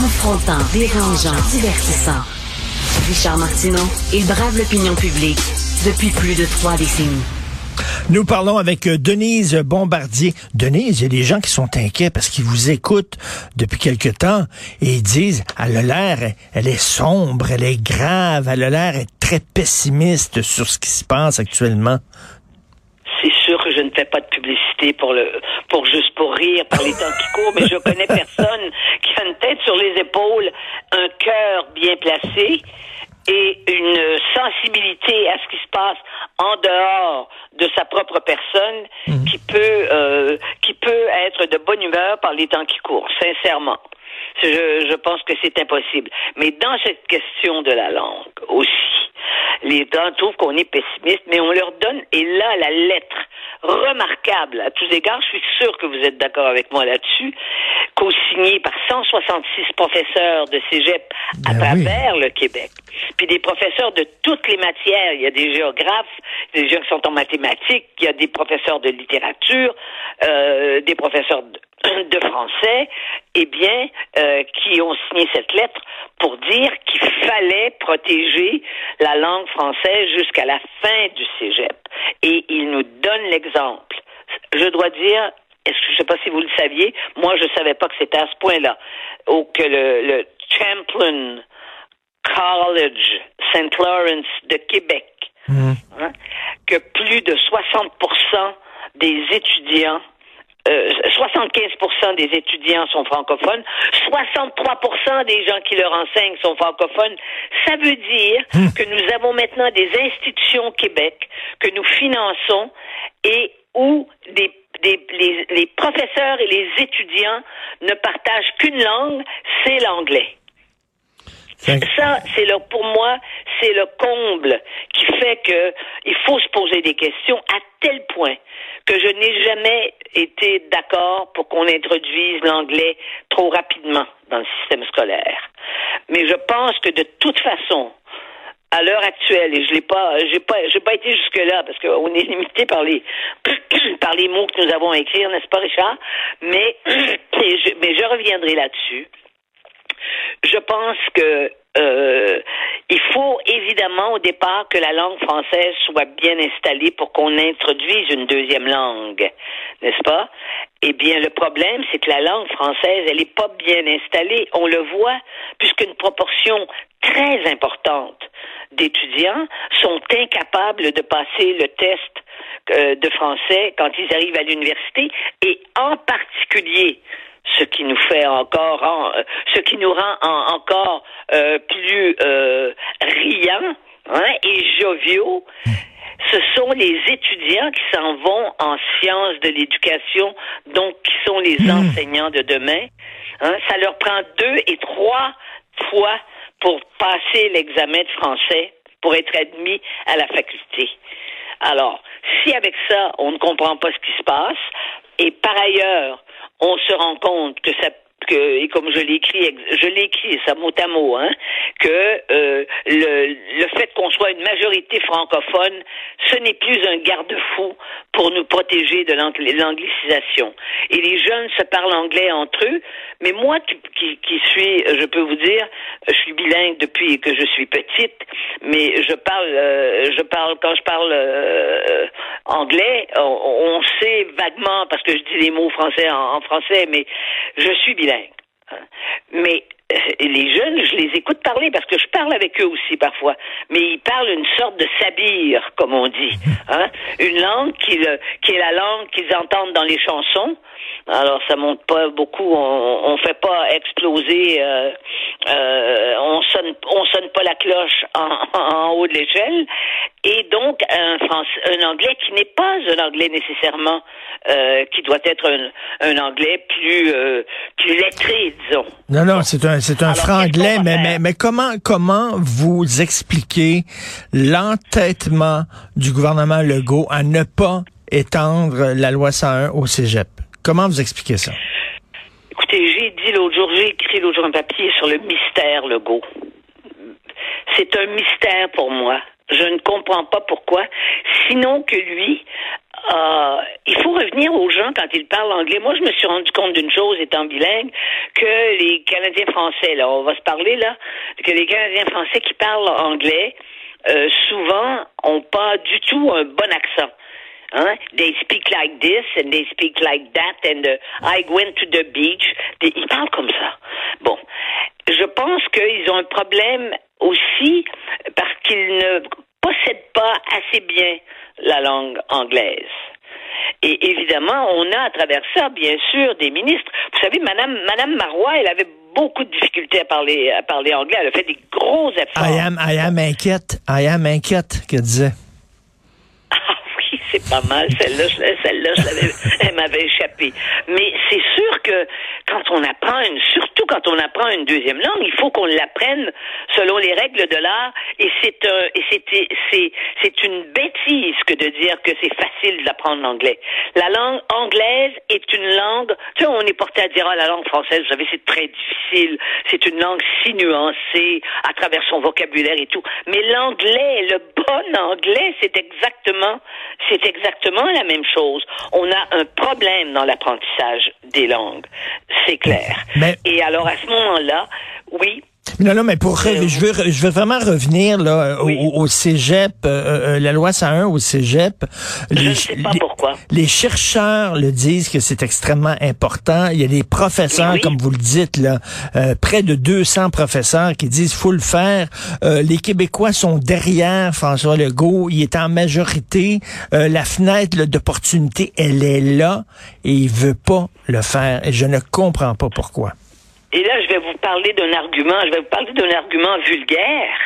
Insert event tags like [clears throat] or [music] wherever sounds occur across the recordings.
Confrontant, dérangeant, divertissant. Richard Martineau, il brave l'opinion publique depuis plus de trois décennies. Nous parlons avec euh, Denise Bombardier. Denise, il y a des gens qui sont inquiets parce qu'ils vous écoutent depuis quelque temps et ils disent, elle a l'air, elle est sombre, elle est grave, elle a l'air très pessimiste sur ce qui se passe actuellement. C'est sûr que je ne fais pas de publicité pour le, pour juste pour rire par les temps qui courent, mais je connais [laughs] personne qui sur les épaules, un cœur bien placé et une sensibilité à ce qui se passe en dehors de sa propre personne Mhm. qui peut euh, qui peut être de bonne humeur par les temps qui courent, sincèrement. Je, je pense que c'est impossible. Mais dans cette question de la langue aussi, les gens trouvent qu'on est pessimiste, mais on leur donne, et là, la lettre remarquable à tous égards, je suis sûr que vous êtes d'accord avec moi là-dessus, co-signée par 166 professeurs de cégep à Ben oui. travers le Québec, puis des professeurs de toutes les matières. Il y a des géographes, des gens qui sont en mathématiques, il y a des professeurs de littérature, euh, des professeurs de, [clears throat] de français, eh bien, euh, qui ont signé cette lettre pour dire qu'il fallait protéger la langue française jusqu'à la fin du cégep. Et ils nous donnent l'exemple. Je dois dire, est-ce que je sais pas si vous le saviez, moi je savais pas que c'était à ce point-là, ou que le, le Champlain College St. Lawrence de Québec, Mhm. hein, que plus de 60% des étudiants euh, 75% des étudiants sont francophones, 63% des gens qui leur enseignent sont francophones. Ça veut dire que nous avons maintenant des institutions au Québec que nous finançons et où des, des- les, les professeurs et les étudiants ne partagent qu'une langue, c'est l'anglais. Ça, c'est le, pour moi, c'est le comble qui fait que il faut se poser des questions à tel point que je n'ai jamais été d'accord pour qu'on introduise l'anglais trop rapidement dans le système scolaire. Mais je pense que de toute façon, à l'heure actuelle, et je l'ai pas, j'ai pas, j'ai pas été jusque là parce qu'on est limité par les [clears throat] par les mots que nous avons à écrire, n'est-ce pas, Richard? Mais [clears throat] je, mais je reviendrai là-dessus. Je pense que euh, il faut évidemment au départ que la langue française soit bien installée pour qu'on introduise une deuxième langue, n'est-ce pas? Eh bien, le problème, c'est que la langue française, elle n'est pas bien installée. On le voit puisqu'une proportion très importante d'étudiants sont incapables de passer le test euh, de français quand ils arrivent à l'université et en particulier ce qui nous fait encore, en- euh, ce qui nous rend en- encore euh, plus euh, riants hein, et joviaux, ce sont les étudiants qui s'en vont en sciences de l'éducation, donc qui sont les enseignants de demain. Hein, ça leur prend deux et trois fois pour passer l'examen de français, pour être admis à la faculté. Alors, si avec ça, on ne comprend pas ce qui se passe, et par ailleurs, on se rend compte que ça que, et comme je ex- je l'ai écrit, ça mot à mot, hein, que euh, le, le fait qu'on soit une majorité francophone, ce n'est plus un garde-fou pour nous protéger de l'ang- l'anglicisation. Et les jeunes se parlent anglais entre eux, mais moi qui, qui, qui suis, je peux vous dire, je suis bilingue depuis que je suis petite, mais je parle, euh, je parle quand je parle euh, anglais, on, on sait vaguement parce que je dis les mots français en, en français, mais je suis bilingue. hein. Mais euh, les jeunes, je les écoute parler parce que je parle avec eux aussi parfois. Mais ils parlent une sorte de sabir, comme on dit, [laughs] hein? une langue qui, le- qui est la langue qu'ils entendent dans les chansons. Alors ça monte pas beaucoup, on, on fait pas exploser, euh, euh, sonne, on sonne pas la cloche en, en haut de l'échelle. Et donc un français, un anglais qui n'est pas un anglais nécessairement, euh, qui doit être un, un anglais plus euh, plus lettré, disons. Non, non, c'est un, c'est un franglais, mais, mais, mais comment, comment vous expliquez l'entêtement du gouvernement Legault à ne pas étendre la loi 101 au cégep? Comment vous expliquez ça? Écoutez, j'ai dit l'autre jour, j'ai écrit l'autre jour un papier sur le mystère Legault. C'est un mystère pour moi. Je ne comprends pas pourquoi. Sinon que lui, euh, il faut revenir aux gens quand ils parlent anglais. Moi, je me suis rendu compte d'une chose, étant bilingue, que les Canadiens français, là, on va se parler là, que les Canadiens français qui parlent anglais, euh, souvent, ont pas du tout un bon accent. Hein? They speak like this and they speak like that and uh, I went to the beach. Ils parlent comme ça. Bon, je pense qu'ils ont un problème aussi parce qu'ils ne possèdent pas assez bien la langue anglaise. Et évidemment, on a à travers ça, bien sûr, des ministres. Vous savez, Madame, Marois, elle avait beaucoup de difficultés à parler, anglais. Elle a fait des gros efforts. I am, I am inquiète. I am inquiète, que disait c'est pas mal. Celle-là, celle-là, [laughs] elle m'avait échappé. Mais c'est sûr que quand on apprend une, surtout quand on apprend une deuxième langue, il faut qu'on l'apprenne selon les règles de l'art. Et c'est un, et c'est, c'est, c'est une bêtise que de dire que c'est facile d'apprendre l'anglais. La langue anglaise est une langue, tu sais, on est porté à dire, ah, la langue française, vous savez, c'est très difficile. C'est une langue si nuancée à travers son vocabulaire et tout. Mais l'anglais, le bon anglais, c'est exactement, c'est c'est exactement la même chose. On a un problème dans l'apprentissage des langues, c'est clair. Et alors à ce moment-là, oui, non, non, mais pour euh, je veux je veux vraiment revenir là au, cégep, euh, euh, la loi 101 au cégep. Les, je ne sais pas pourquoi. Les chercheurs le disent que c'est extrêmement important. Il y a des professeurs, comme vous le dites là, près de 200 professeurs qui disent faut le faire. les Québécois sont derrière François Legault. Il est en majorité. la fenêtre d'opportunité, elle est là et il veut pas le faire. Et je ne comprends pas pourquoi. Et là, je vais vous parler d'un argument, je vais vous parler d'un argument vulgaire.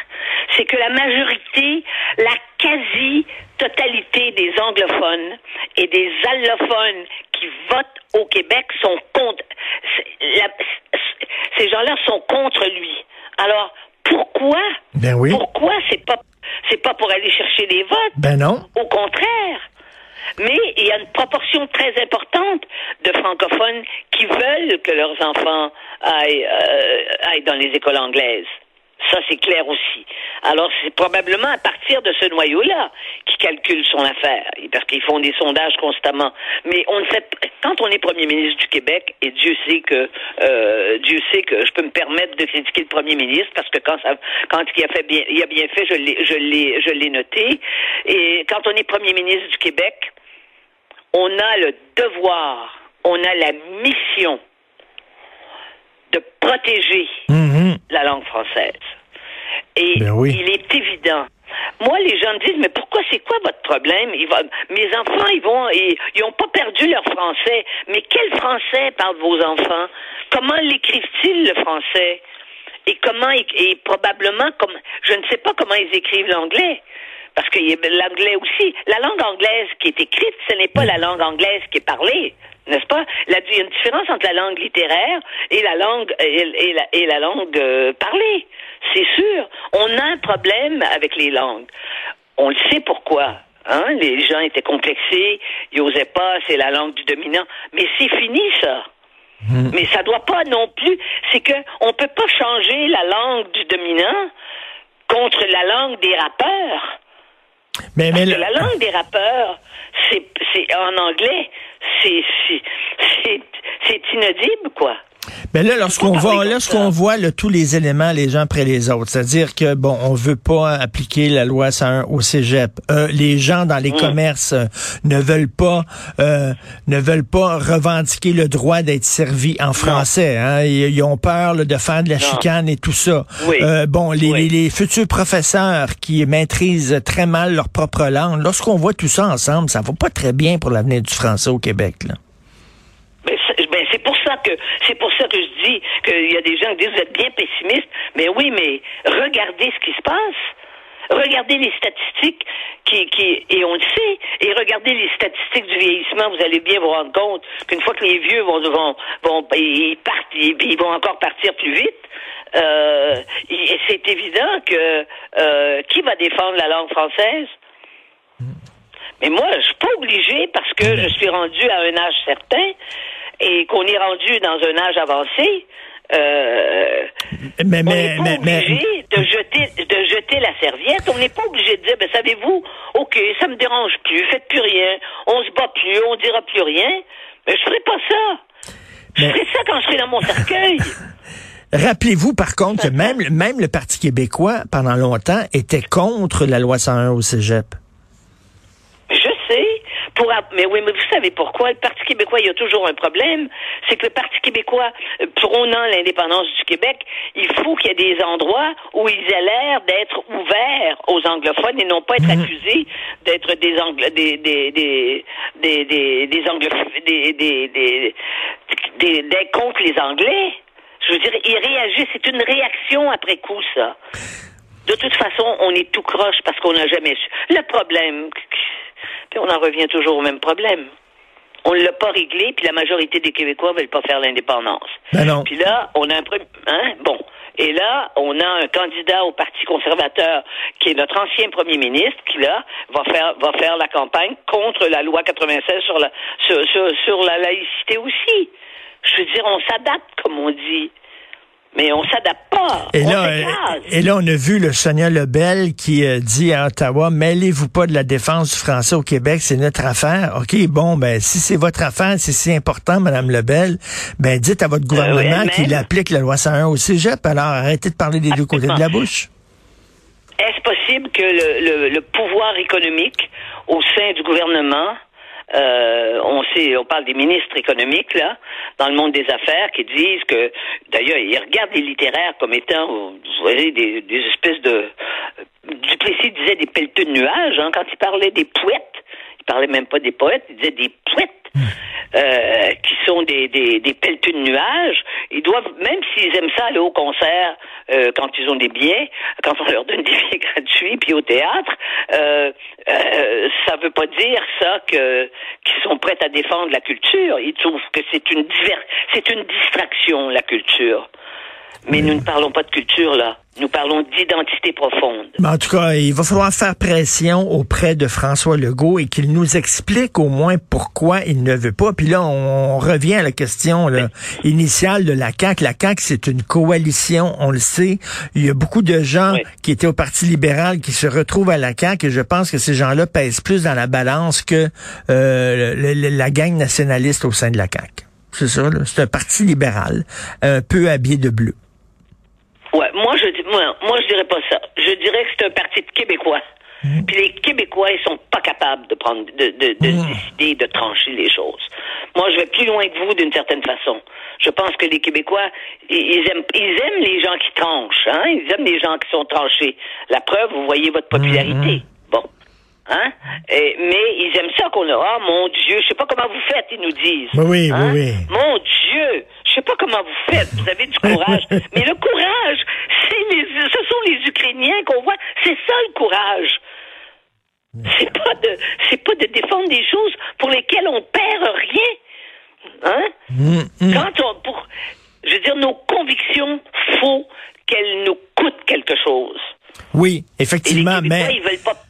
C'est que la majorité, la quasi-totalité des anglophones et des allophones qui votent au Québec sont contre. ces gens-là sont contre lui. Alors, pourquoi? Ben oui. Pourquoi c'est pas c'est pas pour aller chercher des votes? Ben non. Au contraire. Mais il y a une proportion très importante de francophones qui veulent que leurs enfants aillent, euh, dans les écoles anglaises. Ça, c'est clair aussi. Alors, c'est probablement à partir de ce noyau-là qu'ils calculent son affaire, parce qu'ils font des sondages constamment. Mais on ne fait, quand on est premier ministre du Québec, et Dieu sait que, euh, Dieu sait que je peux me permettre de critiquer le premier ministre, parce que quand ça, quand il a fait bien, il a bien fait, je l'ai, je l'ai, je l'ai noté. Et quand on est premier ministre du Québec, on a le devoir, on a la mission de protéger mm-hmm. la langue française. Et ben il est évident. Moi, les gens me disent, mais pourquoi, c'est quoi votre problème? mes enfants, ils vont, ils, ils ont pas perdu leur français. Mais quel français parlent vos enfants? Comment l'écrivent-ils, le français? Et comment, et probablement, comme, je ne sais pas comment ils écrivent l'anglais parce que l'anglais aussi, la langue anglaise qui est écrite, ce n'est pas la langue anglaise qui est parlée, n'est-ce pas? il y a une différence entre la langue littéraire et la langue et, la, langue euh, parlée. C'est sûr. On a un problème avec les langues. On le sait pourquoi. Hein? Les gens étaient complexés, ils n'osaient pas, c'est la langue du dominant. Mais c'est fini, ça. Hmm. Mais ça doit pas non plus. C'est que on peut pas changer la langue du dominant contre la langue des rappeurs. Mais, mais la langue des rappeurs, c'est, en anglais, c'est, c'est inaudible, quoi. Mais là, lorsqu'on voit, lorsqu'on voit tous les éléments les uns après les autres, c'est-à-dire que bon, on veut pas appliquer la loi 101 au cégep. Euh, les gens dans les mm. commerces euh, ne veulent pas, euh, ne veulent pas revendiquer le droit d'être servi en français. Hein. Ils, ont peur de faire de la chicane et tout ça. bon, les, les, futurs professeurs qui maîtrisent très mal leur propre langue, lorsqu'on voit tout ça ensemble, ça va pas très bien pour l'avenir du français au Québec. Là. Ben, c'est pour ça que c'est pour ça que je dis qu'il y a des gens qui disent vous êtes bien pessimistes. Mais oui, mais regardez ce qui se passe. Regardez les statistiques qui, qui, et on le sait, et regardez les statistiques du vieillissement, vous allez bien vous rendre compte qu'une fois que les vieux vont, vont, vont ils partent, ils, vont encore partir plus vite. Euh, c'est évident que euh, qui va défendre la langue française? Mais moi, je suis pas obligé parce que je suis rendu à un âge certain et qu'on est rendu dans un âge avancé, euh, mais, on n'est pas obligé de jeter de jeter la serviette. On n'est pas obligé de dire, ben savez-vous, ok, ça me dérange plus, faites plus rien, on se bat plus, on dira plus rien. Mais je ferai pas ça. Je ferai ça quand je serai dans mon cercueil. [laughs] Rappelez-vous, par contre, que même, même le Parti québécois, pendant longtemps, était contre la loi 101 au cégep. Pour, mais oui, mais vous savez pourquoi? Le Parti québécois, il y a toujours un problème. C'est que le Parti québécois, euh, prônant l'indépendance du Québec, il faut qu'il y ait des endroits où ils aient l'air d'être ouverts aux anglophones et non pas être Mhm. accusés d'être des anglo des des des des des des anglophones des des des des- d'être contre les Anglais. Je veux dire, ils réagissent. C'est une réaction après coup, ça. De toute façon, on est tout croche parce qu'on n'a jamais su. Le problème, puis on en revient toujours au même problème. On ne l'a pas réglé, puis la majorité des Québécois ne veulent pas faire l'indépendance. Ben non. Puis là, on a un premier... Hein? Bon. Et là, on a un candidat au Parti conservateur qui est notre ancien premier ministre qui, là, va faire, va faire la campagne contre la loi 96 sur la, sur, sur, sur la laïcité aussi. Je veux dire, on s'adapte, comme on dit. Mais on s'adapte pas. Et on là, euh, et là, on a vu le Sonia Lebel qui euh, dit à Ottawa, mêlez-vous pas de la défense du français au Québec, c'est notre affaire. OK, bon, ben, si c'est votre affaire, c'est si important, Madame Lebel, ben, dites à votre gouvernement elle-même. qu'il applique la loi 101 au cégep. Alors, arrêtez de parler des deux côtés de la bouche. Est-ce possible que le, le- le pouvoir économique au sein du gouvernement, euh, on sait, on parle des ministres économiques là, dans le monde des affaires, qui disent que, d'ailleurs, ils regardent les littéraires comme étant, vous voyez, des, espèces de. Duplessis disait des pelleteux de nuages hein, quand il parlait des poètes. Il parlait même pas des poètes, il disait des poètes. Euh, qui sont des, des, des pelleteux de nuages, ils doivent, même s'ils aiment ça, aller au concert euh, quand ils ont des billets, quand on leur donne des [laughs] billets gratuits, puis au théâtre, euh, euh, ça veut pas dire ça que qu'ils sont prêts à défendre la culture. Ils trouvent que c'est une diver c'est une distraction la culture. Mais nous ne parlons pas de culture là. Nous parlons d'identité profonde. Mais en tout cas, il va falloir faire pression auprès de François Legault et qu'il nous explique au moins pourquoi il ne veut pas. Puis là, on, revient à la question là, initiale de la CAQ. La CAQ, c'est une coalition, on le sait. Il y a beaucoup de gens Oui. qui étaient au Parti libéral qui se retrouvent à la CAQ et je pense que ces gens-là pèsent plus dans la balance que euh, le- le- la gang nationaliste au sein de la CAQ. C'est ça, là. c'est un parti libéral, un peu habillé de bleu. Ouais, moi je moi, moi je dirais pas ça. Je dirais que c'est un parti de Québécois. Puis les Québécois, ils sont pas capables de prendre, de, de, de décider, de trancher les choses. Moi, je vais plus loin que vous d'une certaine façon. Je pense que les Québécois, ils, aiment, ils aiment les gens qui tranchent, hein. Ils aiment les gens qui sont tranchés. La preuve, vous voyez votre popularité. Bon. Hein? Et- mais ils aiment ça qu'on a. Ah, mon Dieu, je sais pas comment vous faites, ils nous disent. Oui, oui, Hein? oui, oui. Mon Dieu, je sais pas comment vous faites. Vous avez du courage. [laughs] mais le courage, c'est les, ce sont les Ukrainiens qu'on voit. C'est ça le courage. C'est pas de, c'est pas de défendre des choses pour lesquelles on perd rien. Hein? Mm, Quand on, pour, je veux dire, nos convictions, faut qu'elles nous coûtent quelque chose. Oui, Et les effectivement, Québécois, mais ils veulent pas payer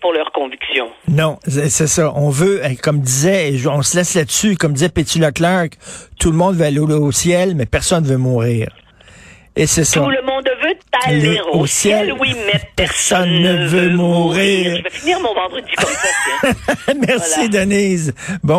pour leurs convictions. Non, c'est ça. On veut, euh, comme disait, on se laisse là-dessus, comme disait Pétu Leclerc, tout le monde veut aller au, ciel, mais personne veut mourir. Et c'est ça. Tout le monde veut aller au, ciel, oui, mais personne ne veut mourir. Je vais finir mon vendredi comme ça. [laughs] Merci, Voilà. Denise. Bon.